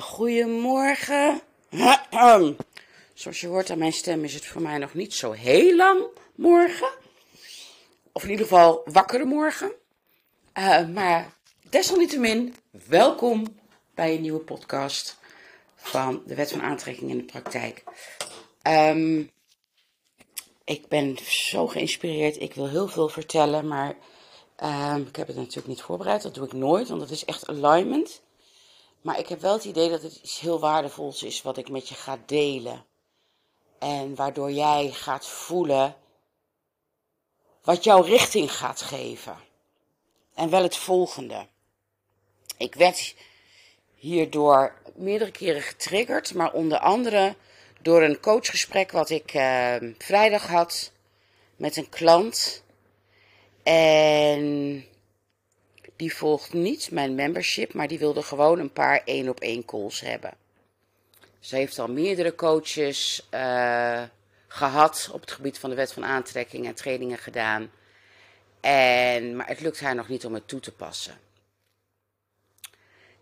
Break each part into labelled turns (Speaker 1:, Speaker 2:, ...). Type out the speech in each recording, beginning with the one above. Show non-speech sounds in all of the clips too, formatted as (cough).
Speaker 1: Goedemorgen. (clears throat) Zoals je hoort aan mijn stem is het voor mij nog niet zo heel lang morgen. Of in ieder geval wakkere morgen. Uh, maar desalniettemin, welkom bij een nieuwe podcast van de Wet van Aantrekking in de Praktijk. Um, ik ben zo geïnspireerd. Ik wil heel veel vertellen, maar um, ik heb het natuurlijk niet voorbereid. Dat doe ik nooit, want dat is echt alignment. Maar ik heb wel het idee dat het iets heel waardevols is wat ik met je ga delen. En waardoor jij gaat voelen wat jouw richting gaat geven. En wel het volgende. Ik werd hierdoor meerdere keren getriggerd, maar onder andere door een coachgesprek wat ik uh, vrijdag had met een klant. En die volgt niet mijn membership, maar die wilde gewoon een paar één op één calls hebben. Ze heeft al meerdere coaches uh, gehad op het gebied van de wet van aantrekking en trainingen gedaan. En, maar het lukt haar nog niet om het toe te passen.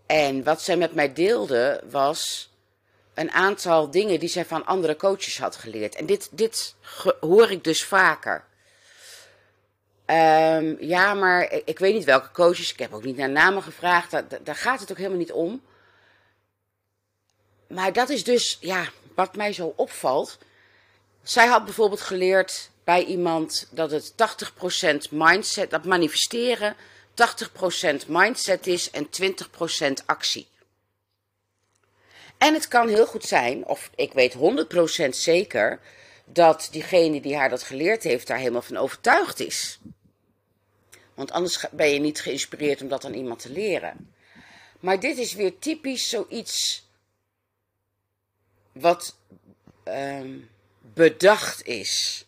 Speaker 1: En wat zij met mij deelde was een aantal dingen die zij van andere coaches had geleerd. En dit, dit hoor ik dus vaker. Um, ja, maar ik weet niet welke coaches. Ik heb ook niet naar namen gevraagd. Daar, daar gaat het ook helemaal niet om. Maar dat is dus, ja, wat mij zo opvalt. Zij had bijvoorbeeld geleerd bij iemand dat het 80% mindset, dat manifesteren 80% mindset is en 20% actie. En het kan heel goed zijn, of ik weet 100% zeker, dat diegene die haar dat geleerd heeft daar helemaal van overtuigd is. Want anders ben je niet geïnspireerd om dat aan iemand te leren. Maar dit is weer typisch zoiets wat um, bedacht is.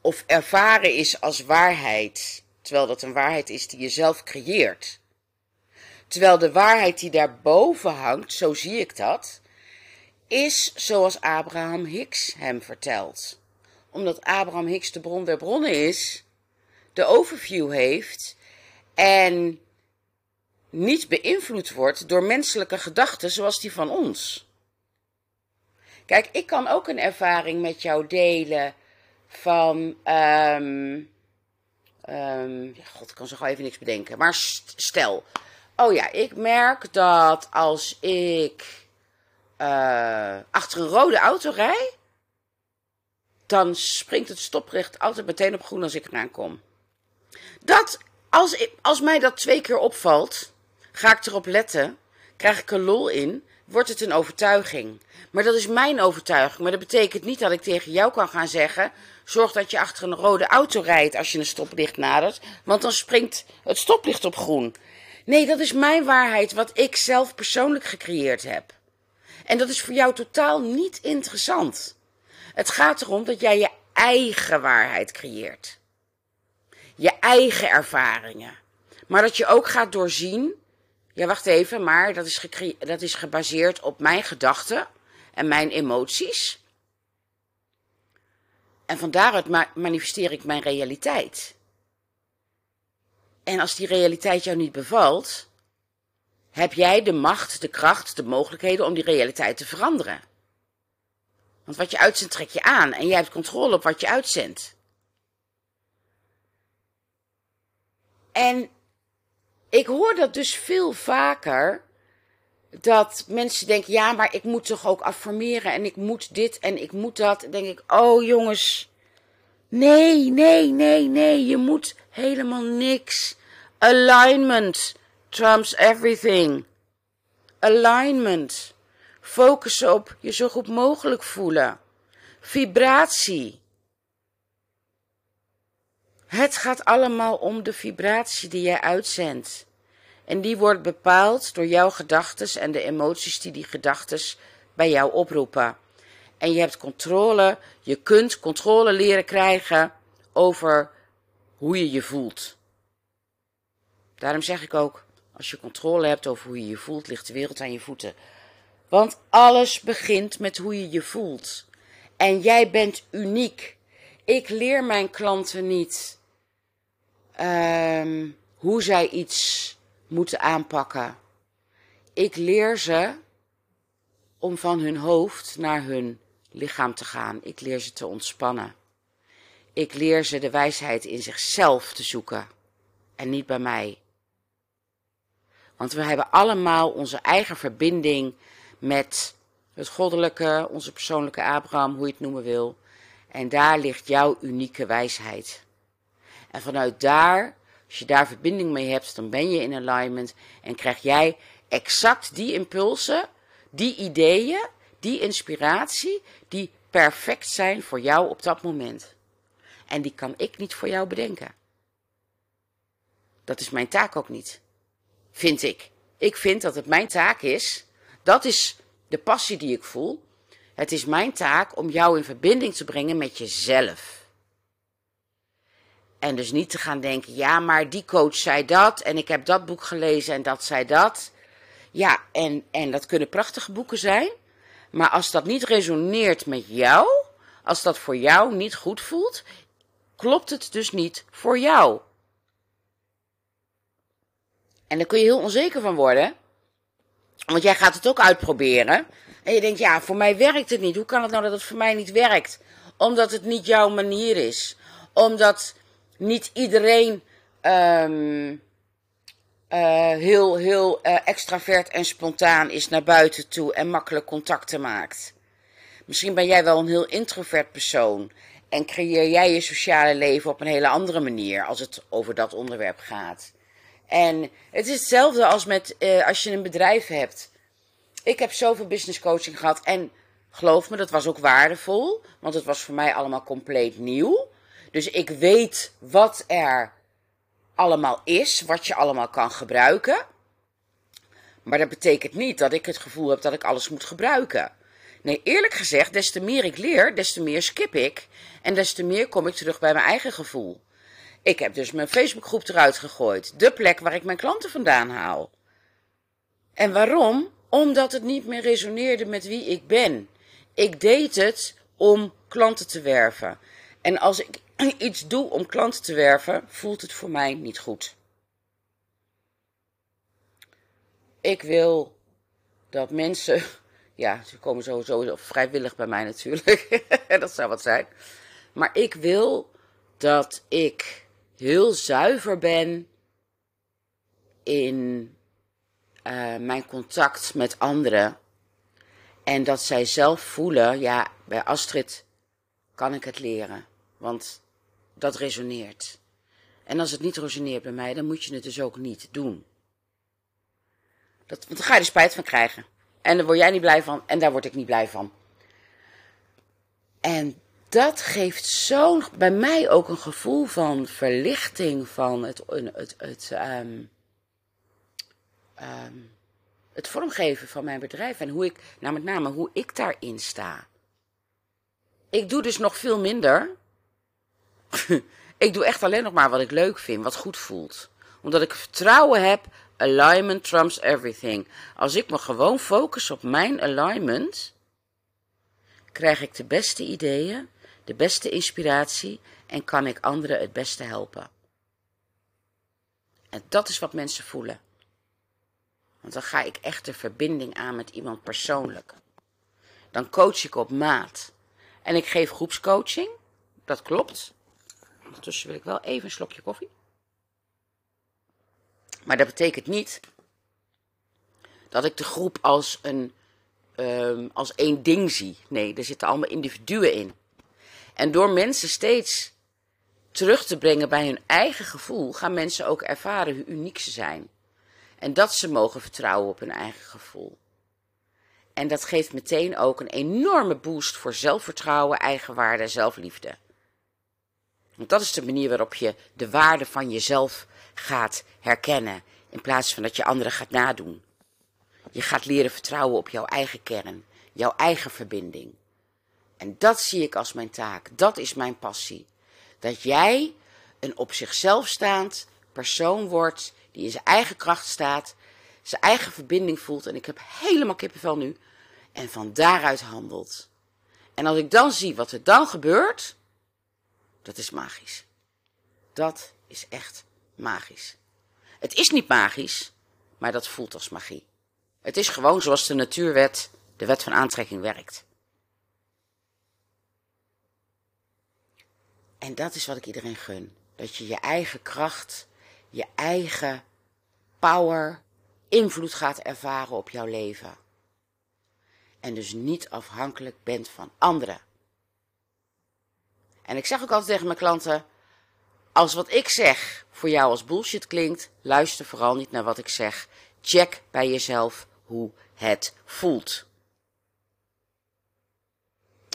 Speaker 1: Of ervaren is als waarheid. Terwijl dat een waarheid is die je zelf creëert. Terwijl de waarheid die daarboven hangt, zo zie ik dat, is zoals Abraham Hicks hem vertelt. Omdat Abraham Hicks de bron der bronnen is, de overview heeft en niet beïnvloed wordt door menselijke gedachten zoals die van ons. Kijk, ik kan ook een ervaring met jou delen van. Um, um, God, ik kan zo gauw even niks bedenken. Maar stel, Oh ja, ik merk dat als ik uh, achter een rode auto rij, dan springt het stoplicht altijd meteen op groen als ik eraan kom. Dat, als, als mij dat twee keer opvalt, ga ik erop letten, krijg ik een lol in, wordt het een overtuiging. Maar dat is mijn overtuiging. Maar dat betekent niet dat ik tegen jou kan gaan zeggen: zorg dat je achter een rode auto rijdt als je een stoplicht nadert, want dan springt het stoplicht op groen. Nee, dat is mijn waarheid, wat ik zelf persoonlijk gecreëerd heb. En dat is voor jou totaal niet interessant. Het gaat erom dat jij je eigen waarheid creëert. Je eigen ervaringen. Maar dat je ook gaat doorzien. Ja, wacht even, maar dat is, dat is gebaseerd op mijn gedachten en mijn emoties. En van daaruit manifesteer ik mijn realiteit. En als die realiteit jou niet bevalt, heb jij de macht, de kracht, de mogelijkheden om die realiteit te veranderen. Want wat je uitzendt, trek je aan en jij hebt controle op wat je uitzendt. En ik hoor dat dus veel vaker. Dat mensen denken, ja, maar ik moet toch ook affirmeren en ik moet dit en ik moet dat. Dan denk ik, oh jongens, Nee, nee, nee, nee. Je moet helemaal niks. Alignment trumps everything. Alignment. Focus op je zo goed mogelijk voelen. Vibratie. Het gaat allemaal om de vibratie die jij uitzendt. En die wordt bepaald door jouw gedachten en de emoties die die gedachten bij jou oproepen en je hebt controle. Je kunt controle leren krijgen over hoe je je voelt. Daarom zeg ik ook, als je controle hebt over hoe je je voelt, ligt de wereld aan je voeten. Want alles begint met hoe je je voelt. En jij bent uniek. Ik leer mijn klanten niet um, hoe zij iets moeten aanpakken. Ik leer ze om van hun hoofd naar hun lichaam te gaan. Ik leer ze te ontspannen. Ik leer ze de wijsheid in zichzelf te zoeken en niet bij mij. Want we hebben allemaal onze eigen verbinding met het goddelijke, onze persoonlijke Abraham, hoe je het noemen wil. En daar ligt jouw unieke wijsheid. En vanuit daar, als je daar verbinding mee hebt, dan ben je in alignment en krijg jij exact die impulsen, die ideeën, die inspiratie, die perfect zijn voor jou op dat moment. En die kan ik niet voor jou bedenken. Dat is mijn taak ook niet. Vind ik. Ik vind dat het mijn taak is. Dat is de passie die ik voel. Het is mijn taak om jou in verbinding te brengen met jezelf. En dus niet te gaan denken, ja, maar die coach zei dat en ik heb dat boek gelezen en dat zei dat. Ja, en, en dat kunnen prachtige boeken zijn. Maar als dat niet resoneert met jou, als dat voor jou niet goed voelt, klopt het dus niet voor jou. En daar kun je heel onzeker van worden. Want jij gaat het ook uitproberen. En je denkt, ja, voor mij werkt het niet. Hoe kan het nou dat het voor mij niet werkt? Omdat het niet jouw manier is. Omdat niet iedereen um, uh, heel, heel uh, extravert en spontaan is naar buiten toe en makkelijk contacten maakt. Misschien ben jij wel een heel introvert persoon en creëer jij je sociale leven op een hele andere manier als het over dat onderwerp gaat. En het is hetzelfde als met uh, als je een bedrijf hebt. Ik heb zoveel business coaching gehad en geloof me, dat was ook waardevol, want het was voor mij allemaal compleet nieuw. Dus ik weet wat er allemaal is, wat je allemaal kan gebruiken. Maar dat betekent niet dat ik het gevoel heb dat ik alles moet gebruiken. Nee, eerlijk gezegd, des te meer ik leer, des te meer skip ik. En des te meer kom ik terug bij mijn eigen gevoel. Ik heb dus mijn Facebookgroep eruit gegooid. De plek waar ik mijn klanten vandaan haal. En waarom? Omdat het niet meer resoneerde met wie ik ben. Ik deed het om klanten te werven. En als ik iets doe om klanten te werven, voelt het voor mij niet goed. Ik wil dat mensen, (laughs) ja, ze komen sowieso vrijwillig bij mij natuurlijk, (laughs) dat zou wat zijn. Maar ik wil dat ik heel zuiver ben in uh, mijn contact met anderen. En dat zij zelf voelen, ja, bij Astrid kan ik het leren. Want dat resoneert. En als het niet resoneert bij mij, dan moet je het dus ook niet doen. Dat, want dan ga je er spijt van krijgen. En daar word jij niet blij van en daar word ik niet blij van. En dat geeft zo bij mij ook een gevoel van verlichting van het, het, het, um, het vormgeven van mijn bedrijf. En hoe ik, nou met name hoe ik daarin sta. Ik doe dus nog veel minder (laughs) ik doe echt alleen nog maar wat ik leuk vind, wat goed voelt. Omdat ik vertrouwen heb, alignment trumps everything. Als ik me gewoon focus op mijn alignment, krijg ik de beste ideeën, de beste inspiratie en kan ik anderen het beste helpen. En dat is wat mensen voelen. Want dan ga ik echt de verbinding aan met iemand persoonlijk. Dan coach ik op maat. En ik geef groepscoaching. Dat klopt. Ondertussen wil ik wel even een slokje koffie. Maar dat betekent niet dat ik de groep als, een, um, als één ding zie. Nee, er zitten allemaal individuen in. En door mensen steeds terug te brengen bij hun eigen gevoel, gaan mensen ook ervaren hoe uniek ze zijn. En dat ze mogen vertrouwen op hun eigen gevoel. En dat geeft meteen ook een enorme boost voor zelfvertrouwen, eigenwaarde en zelfliefde. Want dat is de manier waarop je de waarde van jezelf gaat herkennen, in plaats van dat je anderen gaat nadoen. Je gaat leren vertrouwen op jouw eigen kern, jouw eigen verbinding. En dat zie ik als mijn taak, dat is mijn passie. Dat jij een op zichzelf staand persoon wordt, die in zijn eigen kracht staat, zijn eigen verbinding voelt. En ik heb helemaal kippenvel nu. En van daaruit handelt. En als ik dan zie wat er dan gebeurt, dat is magisch. Dat is echt magisch. Het is niet magisch, maar dat voelt als magie. Het is gewoon zoals de natuurwet de wet van aantrekking werkt. En dat is wat ik iedereen gun. Dat je je eigen kracht, je eigen power, invloed gaat ervaren op jouw leven. En dus niet afhankelijk bent van anderen. En ik zeg ook altijd tegen mijn klanten: als wat ik zeg voor jou als bullshit klinkt, luister vooral niet naar wat ik zeg. Check bij jezelf hoe het voelt.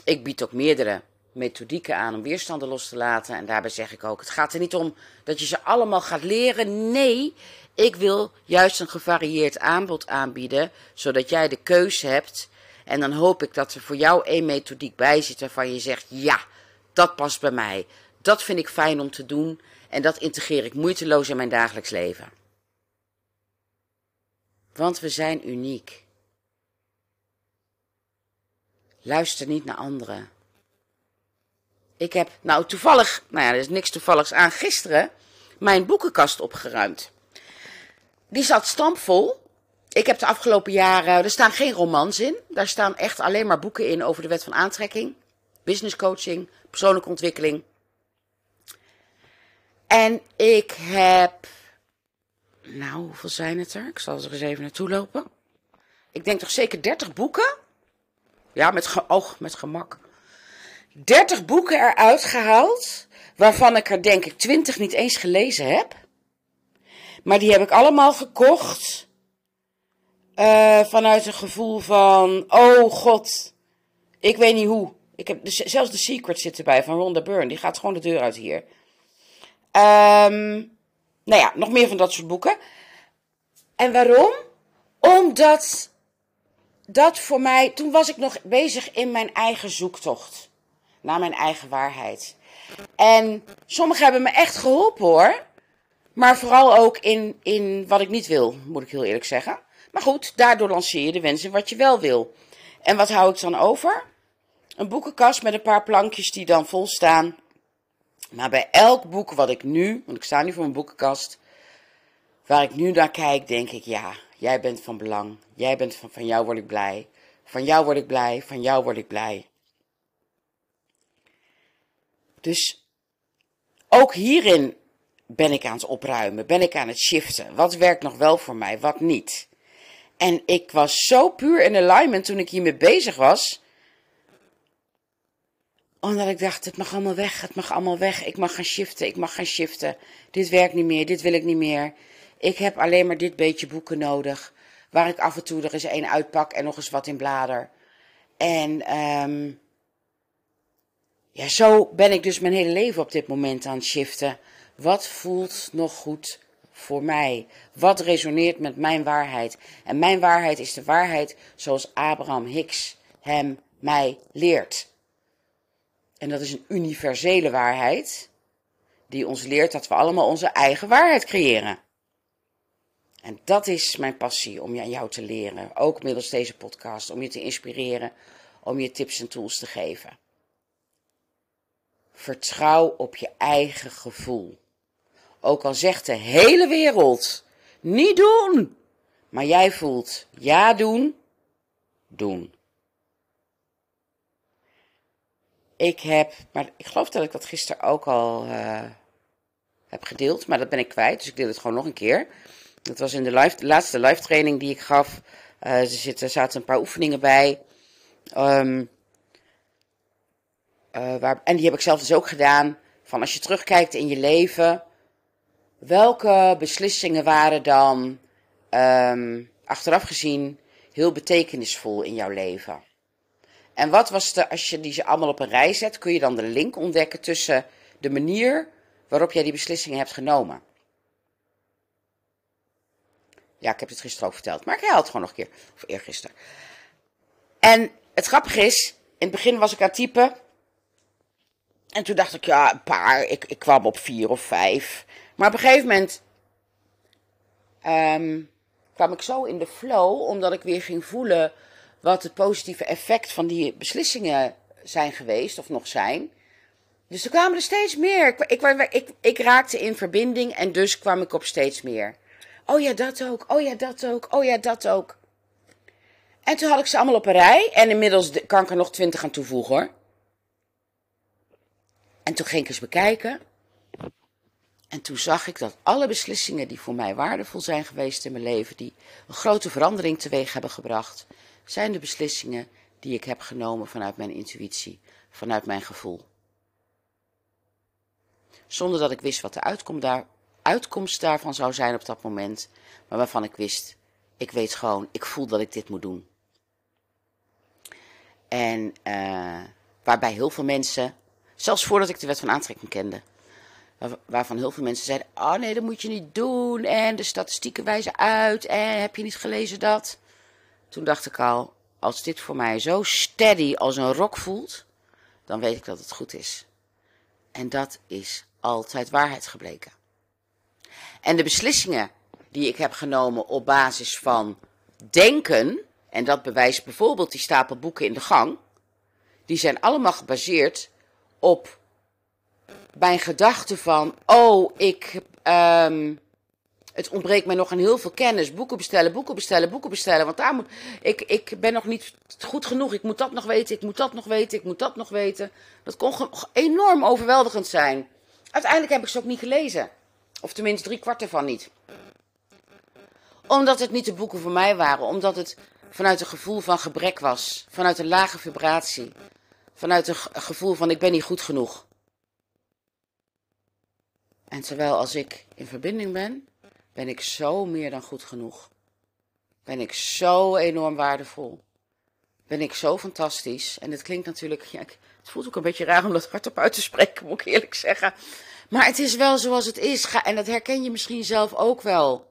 Speaker 1: Ik bied ook meerdere methodieken aan om weerstanden los te laten. En daarbij zeg ik ook: het gaat er niet om dat je ze allemaal gaat leren. Nee, ik wil juist een gevarieerd aanbod aanbieden, zodat jij de keuze hebt. En dan hoop ik dat er voor jou één methodiek bij zit waarvan je zegt: ja, dat past bij mij. Dat vind ik fijn om te doen en dat integreer ik moeiteloos in mijn dagelijks leven. Want we zijn uniek. Luister niet naar anderen. Ik heb, nou toevallig, nou ja, er is niks toevalligs aan, gisteren mijn boekenkast opgeruimd. Die zat stampvol. Ik heb de afgelopen jaren, er staan geen romans in. Daar staan echt alleen maar boeken in over de wet van aantrekking, business coaching, persoonlijke ontwikkeling. En ik heb, nou hoeveel zijn het er? Ik zal er eens even naartoe lopen. Ik denk toch zeker 30 boeken? Ja, met, oh, met gemak. 30 boeken eruit gehaald, waarvan ik er denk ik 20 niet eens gelezen heb. Maar die heb ik allemaal gekocht. Uh, vanuit een gevoel van, oh god, ik weet niet hoe. Ik heb zelfs de Secret zit erbij van Rhonda Byrne. Die gaat gewoon de deur uit hier. Um, nou ja, nog meer van dat soort boeken. En waarom? Omdat dat voor mij, toen was ik nog bezig in mijn eigen zoektocht naar mijn eigen waarheid. En sommige hebben me echt geholpen hoor. Maar vooral ook in, in wat ik niet wil, moet ik heel eerlijk zeggen. Maar goed, daardoor lanceer je de wensen wat je wel wil. En wat hou ik dan over? Een boekenkast met een paar plankjes die dan vol staan. Maar bij elk boek wat ik nu, want ik sta nu voor mijn boekenkast, waar ik nu naar kijk, denk ik, ja, jij bent van belang. Jij bent van, van jou word ik blij. Van jou word ik blij, van jou word ik blij. Dus ook hierin ben ik aan het opruimen, ben ik aan het shiften. Wat werkt nog wel voor mij, wat niet. En ik was zo puur in alignment toen ik hiermee bezig was. Omdat ik dacht, het mag allemaal weg, het mag allemaal weg. Ik mag gaan shiften, ik mag gaan shiften. Dit werkt niet meer, dit wil ik niet meer. Ik heb alleen maar dit beetje boeken nodig. Waar ik af en toe er eens één uitpak en nog eens wat in blader. En um, ja, zo ben ik dus mijn hele leven op dit moment aan het shiften. Wat voelt nog goed voor mij? Wat resoneert met mijn waarheid? En mijn waarheid is de waarheid zoals Abraham Hicks hem mij leert. En dat is een universele waarheid die ons leert dat we allemaal onze eigen waarheid creëren. En dat is mijn passie om je aan jou te leren, ook middels deze podcast, om je te inspireren, om je tips en tools te geven. Vertrouw op je eigen gevoel. Ook al zegt de hele wereld: niet doen. Maar jij voelt ja doen, doen. Ik heb, maar ik geloof dat ik dat gisteren ook al uh, heb gedeeld, maar dat ben ik kwijt, dus ik deel het gewoon nog een keer. Dat was in de, live, de laatste live training die ik gaf. Uh, er, zaten een paar oefeningen bij. Um, uh, waar, en die heb ik zelf dus ook gedaan. Van als je terugkijkt in je leven, welke beslissingen waren dan um, achteraf gezien heel betekenisvol in jouw leven? En wat was de, als je die ze allemaal op een rij zet, kun je dan de link ontdekken tussen de manier waarop jij die beslissingen hebt genomen? Ja, ik heb het gisteren ook verteld, maar ik herhaal het gewoon nog een keer. Of eergisteren. En het grappige is, in het begin was ik aan het typen. En toen dacht ik, ja, een paar. Ik, ik kwam op vier of vijf. Maar op een gegeven moment um, kwam ik zo in de flow, omdat ik weer ging voelen wat het positieve effect van die beslissingen zijn geweest, of nog zijn. Dus er kwamen er steeds meer. Ik, ik, ik, raakte in verbinding en dus kwam ik op steeds meer. Oh ja, dat ook. Oh ja, dat ook. Oh ja, dat ook. En toen had ik ze allemaal op een rij. En inmiddels kan ik er nog twintig aan toevoegen hoor. En toen ging ik eens bekijken. En toen zag ik dat alle beslissingen die voor mij waardevol zijn geweest in mijn leven, die een grote verandering teweeg hebben gebracht, zijn de beslissingen die ik heb genomen vanuit mijn intuïtie, vanuit mijn gevoel. Zonder dat ik wist wat de uitkomst, daar, uitkomst daarvan zou zijn op dat moment, maar waarvan ik wist, ik weet gewoon, ik voel dat ik dit moet doen. En uh, waarbij heel veel mensen, zelfs voordat ik de wet van aantrekking kende, waarvan heel veel mensen zeiden: Oh nee, dat moet je niet doen. En de statistieken wijzen uit. En heb je niet gelezen dat? Toen dacht ik al: Als dit voor mij zo steady als een rock voelt, dan weet ik dat het goed is. En dat is altijd waarheid gebleken. En de beslissingen die ik heb genomen op basis van denken, en dat bewijst bijvoorbeeld die stapel boeken in de gang, die zijn allemaal gebaseerd op mijn gedachte van, oh, ik, um, het ontbreekt mij nog aan heel veel kennis. Boeken bestellen, boeken bestellen, boeken bestellen. Want daar moet, ik, ik ben nog niet goed genoeg. Ik moet dat nog weten, ik moet dat nog weten, ik moet dat nog weten. Dat kon enorm overweldigend zijn. Uiteindelijk heb ik ze ook niet gelezen. Of tenminste drie kwart ervan niet. Omdat het niet de boeken voor mij waren. Omdat het vanuit een gevoel van gebrek was. Vanuit een lage vibratie. Vanuit een gevoel van ik ben niet goed genoeg. En terwijl als ik in verbinding ben, ben ik zo meer dan goed genoeg. Ben ik zo enorm waardevol. Ben ik zo fantastisch. En het klinkt natuurlijk, ja, het voelt ook een beetje raar om dat hardop uit te spreken, moet ik eerlijk zeggen. Maar het is wel zoals het is. En dat herken je misschien zelf ook wel.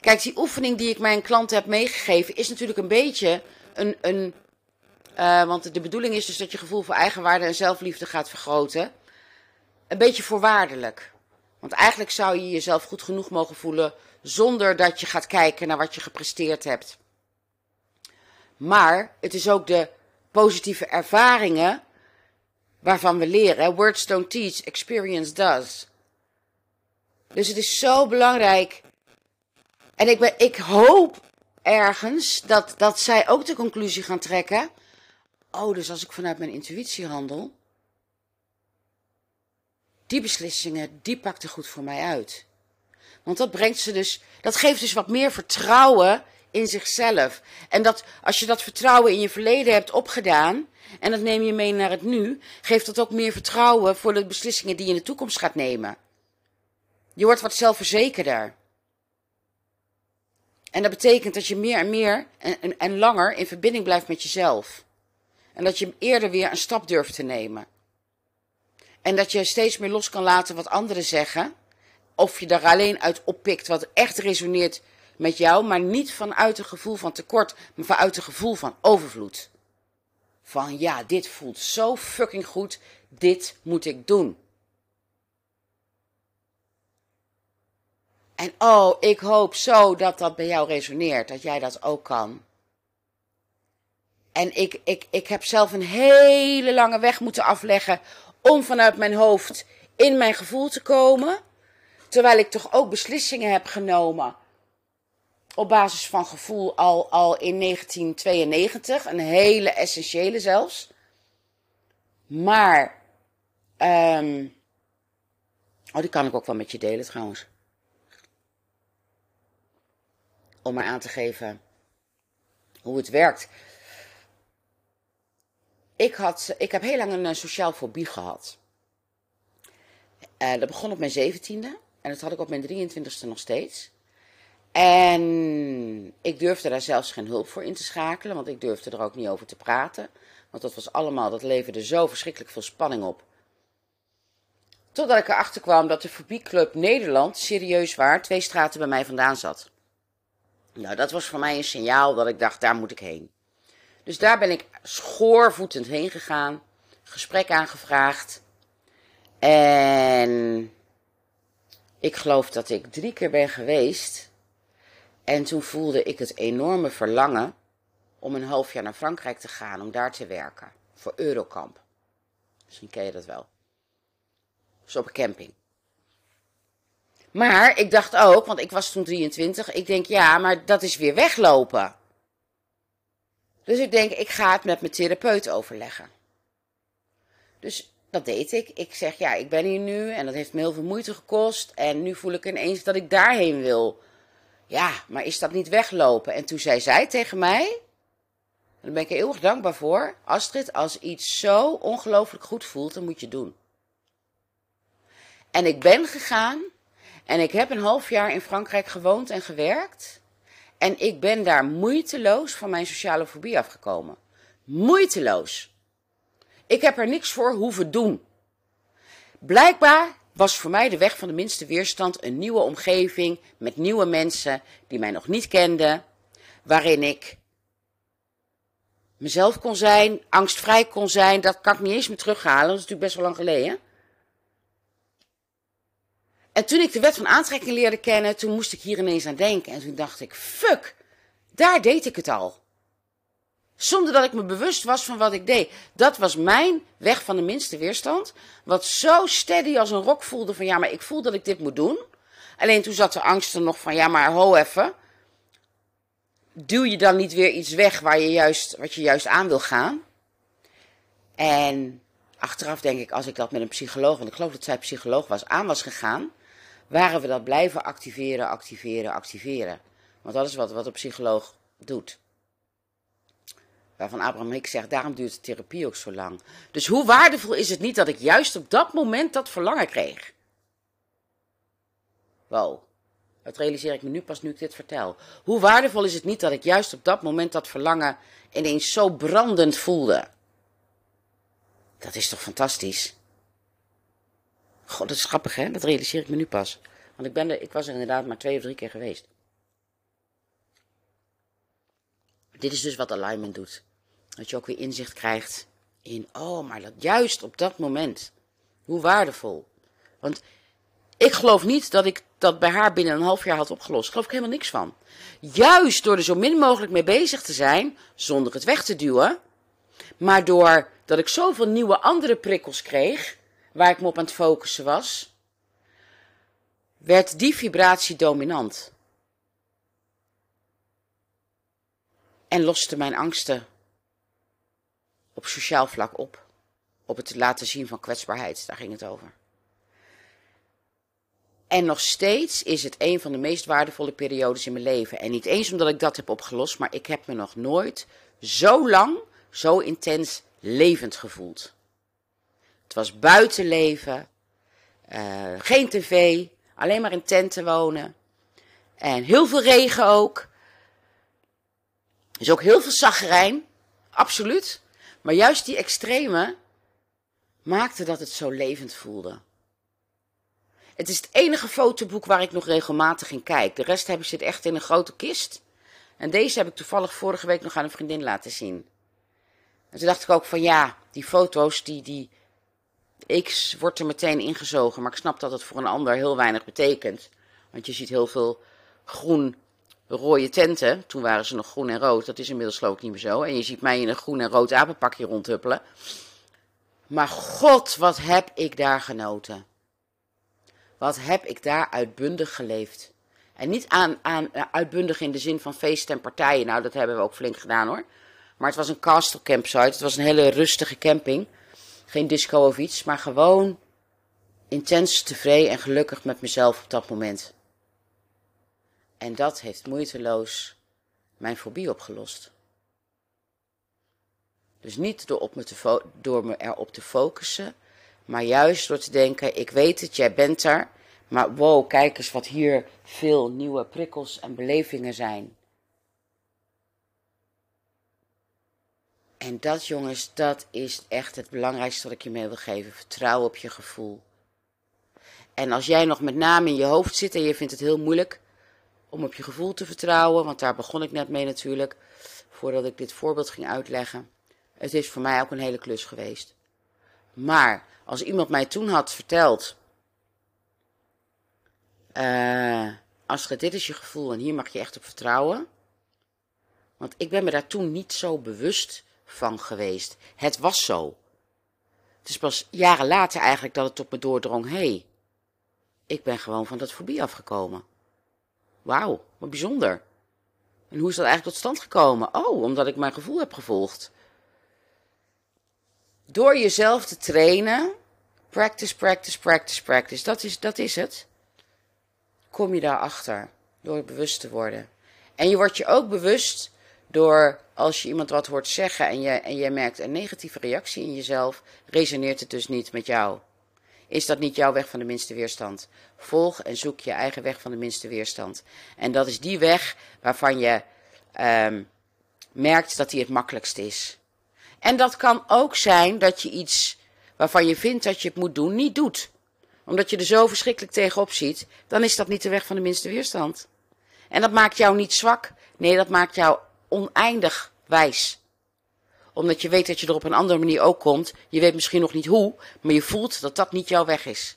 Speaker 1: Kijk, die oefening die ik mijn klanten heb meegegeven, is natuurlijk een beetje een. een uh, want de bedoeling is dus dat je gevoel voor eigenwaarde en zelfliefde gaat vergroten een beetje voorwaardelijk. Want eigenlijk zou je jezelf goed genoeg mogen voelen zonder dat je gaat kijken naar wat je gepresteerd hebt. Maar het is ook de positieve ervaringen waarvan we leren. Words don't teach, experience does. Dus het is zo belangrijk. En ik, ben, ik hoop ergens dat, dat zij ook de conclusie gaan trekken. Oh, dus als ik vanuit mijn intuïtie handel, die beslissingen, die pakte goed voor mij uit. Want dat brengt ze dus, dat geeft dus wat meer vertrouwen in zichzelf. En dat als je dat vertrouwen in je verleden hebt opgedaan en dat neem je mee naar het nu, geeft dat ook meer vertrouwen voor de beslissingen die je in de toekomst gaat nemen. Je wordt wat zelfverzekerder. En dat betekent dat je meer en meer en, en, en langer in verbinding blijft met jezelf. En dat je eerder weer een stap durft te nemen. En dat je steeds meer los kan laten wat anderen zeggen. Of je daar alleen uit oppikt wat echt resoneert met jou, maar niet vanuit een gevoel van tekort, maar vanuit een gevoel van overvloed. Van ja, dit voelt zo fucking goed, dit moet ik doen. En oh, ik hoop zo dat dat bij jou resoneert, dat jij dat ook kan. En ik, ik, ik heb zelf een hele lange weg moeten afleggen om vanuit mijn hoofd in mijn gevoel te komen. Terwijl ik toch ook beslissingen heb genomen op basis van gevoel al, al in 1992. Een hele essentiële zelfs. Maar, um, oh die kan ik ook wel met je delen trouwens. Om maar aan te geven hoe het werkt. Ik, had, ik heb heel lang een, sociaal fobie gehad. Uh, dat begon op mijn zeventiende en dat had ik op mijn 23ste nog steeds. En ik durfde daar zelfs geen hulp voor in te schakelen, want ik durfde er ook niet over te praten. Want dat was allemaal, dat leverde zo verschrikkelijk veel spanning op. Totdat ik erachter kwam dat de Fobieclub Nederland serieus waar twee straten bij mij vandaan zat. Nou, dat was voor mij een signaal dat ik dacht, daar moet ik heen. Dus daar ben ik schoorvoetend heen gegaan, gesprek aangevraagd. En ik geloof dat ik drie keer ben geweest. En toen voelde ik het enorme verlangen om een half jaar naar Frankrijk te gaan, om daar te werken. Voor Eurocamp. Misschien ken je dat wel. Dus op een camping. Maar ik dacht ook, want ik was toen 23, ik denk ja, maar dat is weer weglopen. Dus ik denk, ik ga het met mijn therapeut overleggen. Dus dat deed ik. Ik zeg, ja, ik ben hier nu en dat heeft me heel veel moeite gekost. En nu voel ik ineens dat ik daarheen wil. Ja, maar is dat niet weglopen? En toen zei zij tegen mij, daar ben ik er eeuwig dankbaar voor. Astrid, als iets zo ongelooflijk goed voelt, dan moet je het doen. En ik ben gegaan en ik heb een half jaar in Frankrijk gewoond en gewerkt. En ik ben daar moeiteloos van mijn sociale fobie afgekomen. Moeiteloos. Ik heb er niks voor hoeven doen. Blijkbaar was voor mij de weg van de minste weerstand een nieuwe omgeving met nieuwe mensen die mij nog niet kenden, waarin ik mezelf kon zijn, angstvrij kon zijn. Dat kan ik niet eens meer terughalen, dat is natuurlijk best wel lang geleden. En toen ik de wet van aantrekking leerde kennen, toen moest ik hier ineens aan denken. En toen dacht ik, fuck, daar deed ik het al. Zonder dat ik me bewust was van wat ik deed. Dat was mijn weg van de minste weerstand. Wat zo steady als een rok voelde van ja, maar ik voel dat ik dit moet doen. Alleen toen zat de angst er nog van ja, maar ho even. Duw je dan niet weer iets weg waar je juist, wat je juist aan wil gaan? En achteraf denk ik, als ik dat met een psycholoog, want ik geloof dat zij psycholoog was, aan was gegaan, waren we dat blijven activeren, activeren, activeren. Want dat is wat, wat een psycholoog doet. Waarvan Abraham Hicks zegt, daarom duurt de therapie ook zo lang. Dus hoe waardevol is het niet dat ik juist op dat moment dat verlangen kreeg? Wow, dat realiseer ik me nu pas nu ik dit vertel. Hoe waardevol is het niet dat ik juist op dat moment dat verlangen ineens zo brandend voelde? Dat is toch fantastisch? God, dat is grappig hè, dat realiseer ik me nu pas. Want ik, ben er, ik was er inderdaad maar twee of drie keer geweest. Dit is dus wat alignment doet. Dat je ook weer inzicht krijgt in, oh, maar dat juist op dat moment. Hoe waardevol. Want ik geloof niet dat ik dat bij haar binnen een half jaar had opgelost. Daar geloof ik helemaal niks van. Juist door er zo min mogelijk mee bezig te zijn, zonder het weg te duwen. Maar doordat ik zoveel nieuwe andere prikkels kreeg, waar ik me op aan het focussen was, werd die vibratie dominant. En loste mijn angsten op sociaal vlak op. Op het laten zien van kwetsbaarheid, daar ging het over. En nog steeds is het een van de meest waardevolle periodes in mijn leven. En niet eens omdat ik dat heb opgelost, maar ik heb me nog nooit zo lang, zo intens levend gevoeld. Het was buitenleven, uh, geen tv, alleen maar in tenten wonen. En heel veel regen ook. is ook heel veel zagrijn, absoluut. Maar juist die extreme maakte dat het zo levend voelde. Het is het enige fotoboek waar ik nog regelmatig in kijk. De rest heb ik zit echt in een grote kist. En deze heb ik toevallig vorige week nog aan een vriendin laten zien. En toen dacht ik ook van ja, die foto's, die, die X wordt er meteen ingezogen. Maar ik snap dat het voor een ander heel weinig betekent. Want je ziet heel veel groen rode tenten. Toen waren ze nog groen en rood. Dat is inmiddels ik niet meer zo. En je ziet mij in een groen en rood apenpakje rondhuppelen. Maar god, wat heb ik daar genoten. Wat heb ik daar uitbundig geleefd. En niet aan, aan uitbundig in de zin van feesten en partijen. Nou, dat hebben we ook flink gedaan hoor. Maar het was een castle campsite. Het was een hele rustige camping. Geen disco of iets, maar gewoon intens tevreden en gelukkig met mezelf op dat moment. En dat heeft moeiteloos mijn fobie opgelost. Dus niet door, op me te door me erop te focussen, maar juist door te denken: ik weet het, jij bent er. Maar wow, kijk eens wat hier veel nieuwe prikkels en belevingen zijn. En dat, jongens, dat is echt het belangrijkste wat ik je mee wil geven. Vertrouw op je gevoel. En als jij nog met name in je hoofd zit en je vindt het heel moeilijk om op je gevoel te vertrouwen, want daar begon ik net mee natuurlijk, voordat ik dit voorbeeld ging uitleggen. Het is voor mij ook een hele klus geweest. Maar als iemand mij toen had verteld, uh, Astrid, dit is je gevoel en hier mag je echt op vertrouwen. Want ik ben me daar toen niet zo bewust van geweest. Het was zo. Het is pas jaren later eigenlijk dat het op me doordrong. Hé, hey, ik ben gewoon van dat fobie afgekomen. Wauw, wat bijzonder. En hoe is dat eigenlijk tot stand gekomen? Oh, omdat ik mijn gevoel heb gevolgd. Door jezelf te trainen, practice, practice, practice, practice, dat is, dat is het. Kom je daarachter, door bewust te worden. En je wordt je ook bewust door als je iemand wat hoort zeggen en je, en je merkt een negatieve reactie in jezelf, resoneert het dus niet met jou. Is dat niet jouw weg van de minste weerstand? Volg en zoek je eigen weg van de minste weerstand. En dat is die weg waarvan je um, merkt dat die het makkelijkst is. En dat kan ook zijn dat je iets waarvan je vindt dat je het moet doen, niet doet. Omdat je er zo verschrikkelijk tegenop ziet, dan is dat niet de weg van de minste weerstand. En dat maakt jou niet zwak. Nee, dat maakt jou oneindig wijs. Omdat je weet dat je er op een andere manier ook komt. Je weet misschien nog niet hoe, maar je voelt dat dat niet jouw weg is.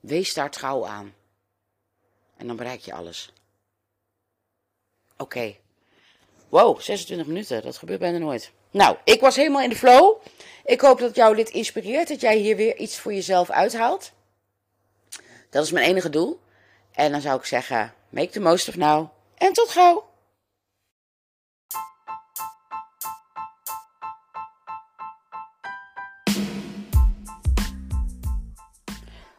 Speaker 1: Wees daar trouw aan. En dan bereik je alles. Oké. Wow, 26 minuten. Dat gebeurt bijna nooit. Nou, ik was helemaal in de flow. Ik hoop dat jou dit inspireert. Dat jij hier weer iets voor jezelf uithaalt. Dat is mijn enige doel. En dan zou ik zeggen, make the most of now. En tot gauw.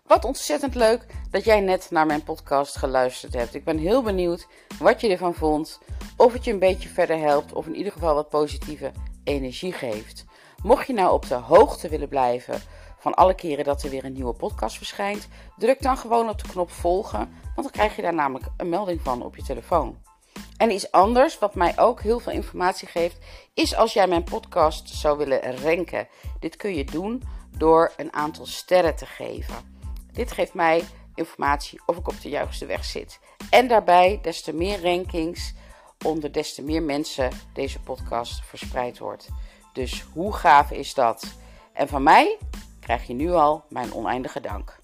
Speaker 1: Wat ontzettend leuk dat jij net naar mijn podcast geluisterd hebt. Ik ben heel benieuwd wat je ervan vond. Of het je een beetje verder helpt. Of in ieder geval wat positieve energie geeft. Mocht je nou op de hoogte willen blijven van alle keren dat er weer een nieuwe podcast verschijnt, druk dan gewoon op de knop volgen. Want dan krijg je daar namelijk een melding van op je telefoon. En iets anders, wat mij ook heel veel informatie geeft, is als jij mijn podcast zou willen ranken. Dit kun je doen door een aantal sterren te geven. Dit geeft mij informatie of ik op de juiste weg zit. En daarbij, des te meer rankings, onder des te meer mensen deze podcast verspreid wordt. Dus hoe gaaf is dat? En van mij krijg je nu al mijn oneindige dank.